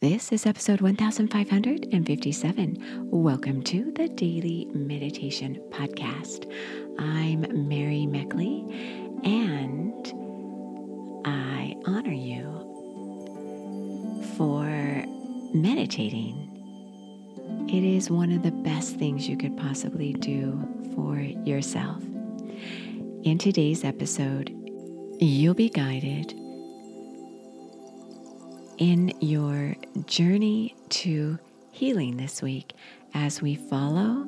This is episode 1557. Welcome to the Daily Meditation Podcast. I'm Mary Meckley, and I honor you for meditating. It is one of the best things you could possibly do for yourself. In today's episode, you'll be guided in your journey to healing this week as we follow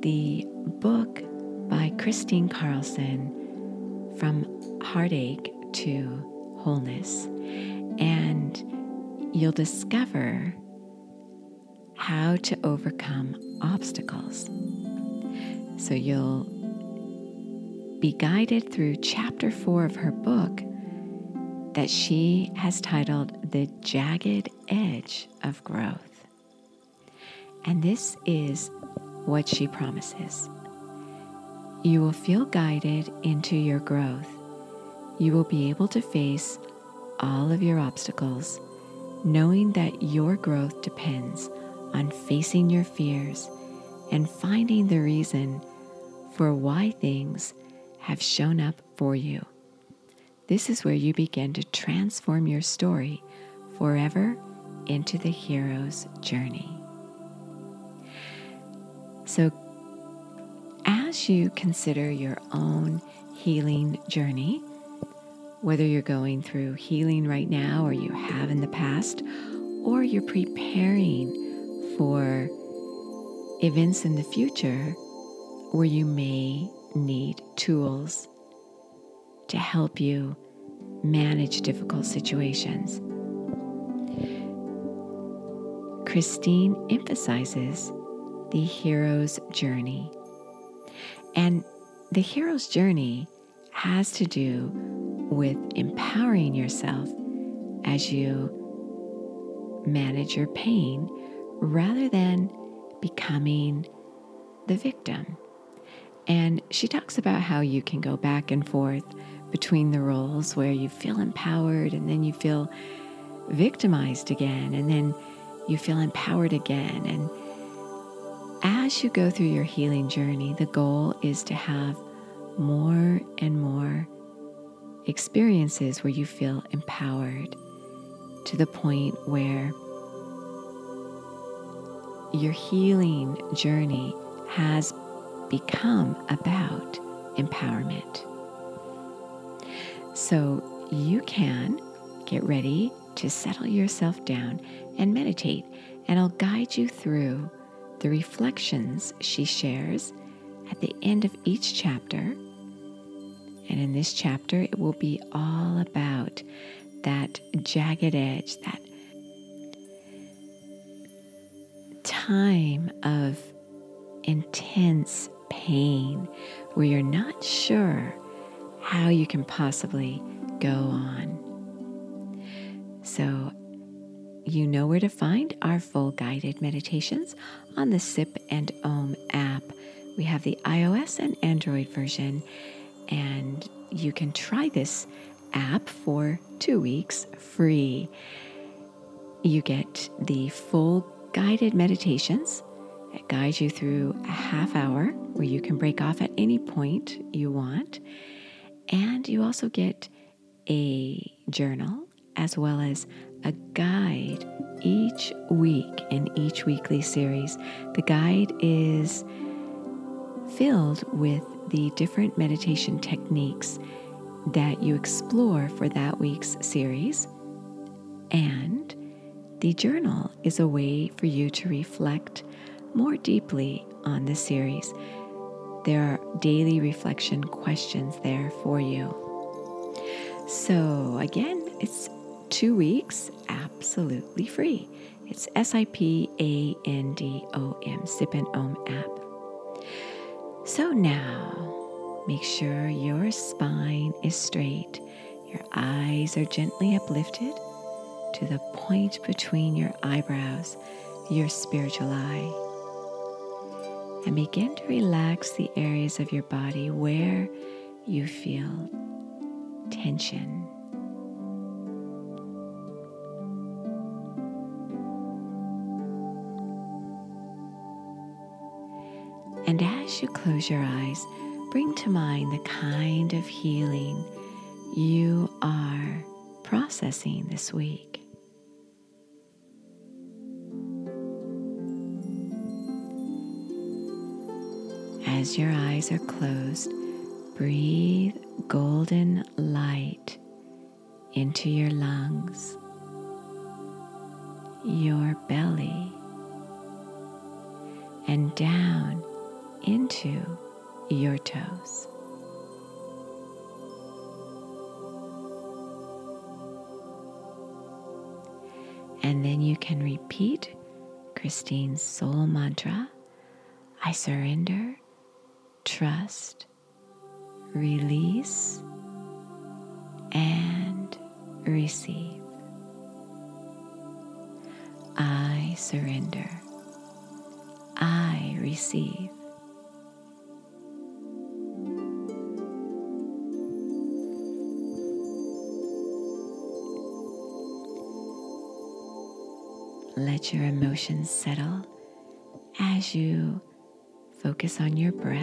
the book by Christine Carlson from heartache to wholeness. And you'll discover how to overcome obstacles. So you'll be guided through chapter four of her book that she has titled The Jagged Edge of Growth. And this is what she promises you will feel guided into your growth. You will be able to face all of your obstacles, knowing that your growth depends on facing your fears and finding the reason for why things have shown up for you. This is where you begin to transform your story forever into the hero's journey. So, as you consider your own healing journey, whether you're going through healing right now or you have in the past, or you're preparing for events in the future where you may need tools to help you manage difficult situations. Christine emphasizes the hero's journey. And the hero's journey has to do with empowering yourself as you manage your pain rather than becoming the victim. And she talks about how you can go back and forth between the roles where you feel empowered and then you feel victimized again and then you feel empowered again. And as you go through your healing journey, the goal is to have more and more experiences where you feel empowered to the point where your healing journey has become about empowerment. So you can get ready to settle yourself down and meditate, and I'll guide you through the reflections she shares at the end of each chapter. And in this chapter, it will be all about that jagged edge, that time of intense pain where you're not sure how you can possibly go on. So, you know where to find our full guided meditations on the Sip and Om app. We have the iOS and Android version, and you can try this app for two weeks free. You get the full guided meditations that guide you through a half hour where you can break off at any point you want. And you also get a journal as well as a guide each week in each weekly series. The guide is filled with the different meditation techniques that you explore for that week's series. And the journal is a way for you to reflect more deeply on the series. There are daily reflection questions there for you. So, again, it's two weeks absolutely free. It's S I P A N D O M, Sip and Om app. So now, make sure your spine is straight, your eyes are gently uplifted to the point between your eyebrows, your spiritual eye and begin to relax the areas of your body where you feel tension. And as you close your eyes, bring to mind the kind of healing you are processing this week. As your eyes are closed, breathe golden light into your lungs, your belly, and down into your toes. And then you can repeat Christine's soul mantra I surrender, trust, release, and receive. I surrender. I receive. Let your emotions settle as you focus on your breath.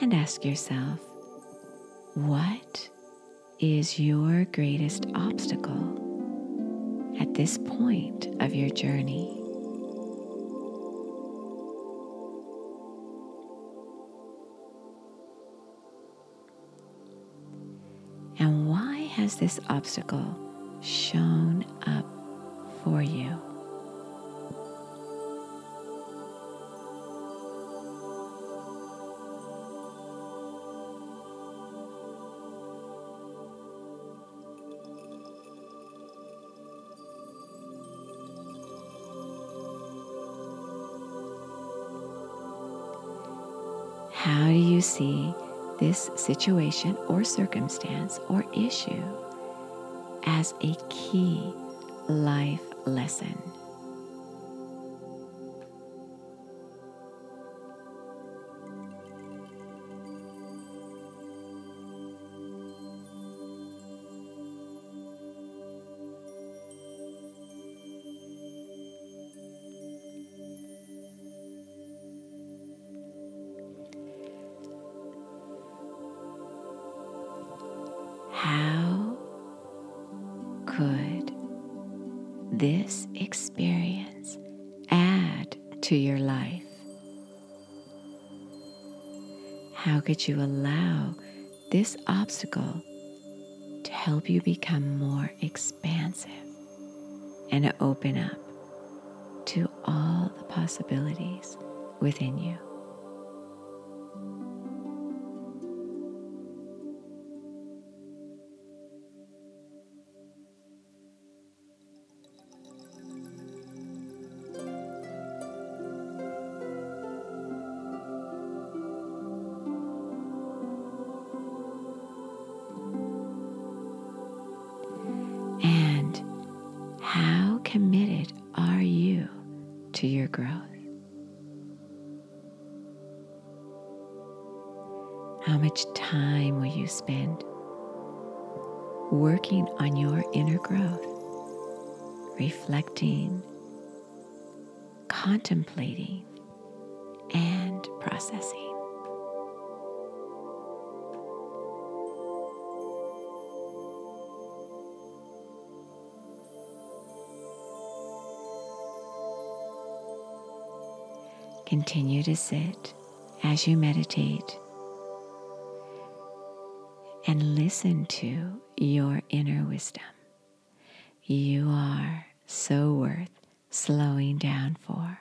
And ask yourself, what is your greatest obstacle at this point of your journey? And why has this obstacle shown up for you? How do you see this situation or circumstance or issue as a key life lesson? This experience add to your life? How could you allow this obstacle to help you become more expansive and open up to all the possibilities within you? Committed are you to your growth? How much time will you spend working on your inner growth, reflecting, contemplating, and processing? Continue to sit as you meditate and listen to your inner wisdom. You are so worth slowing down for.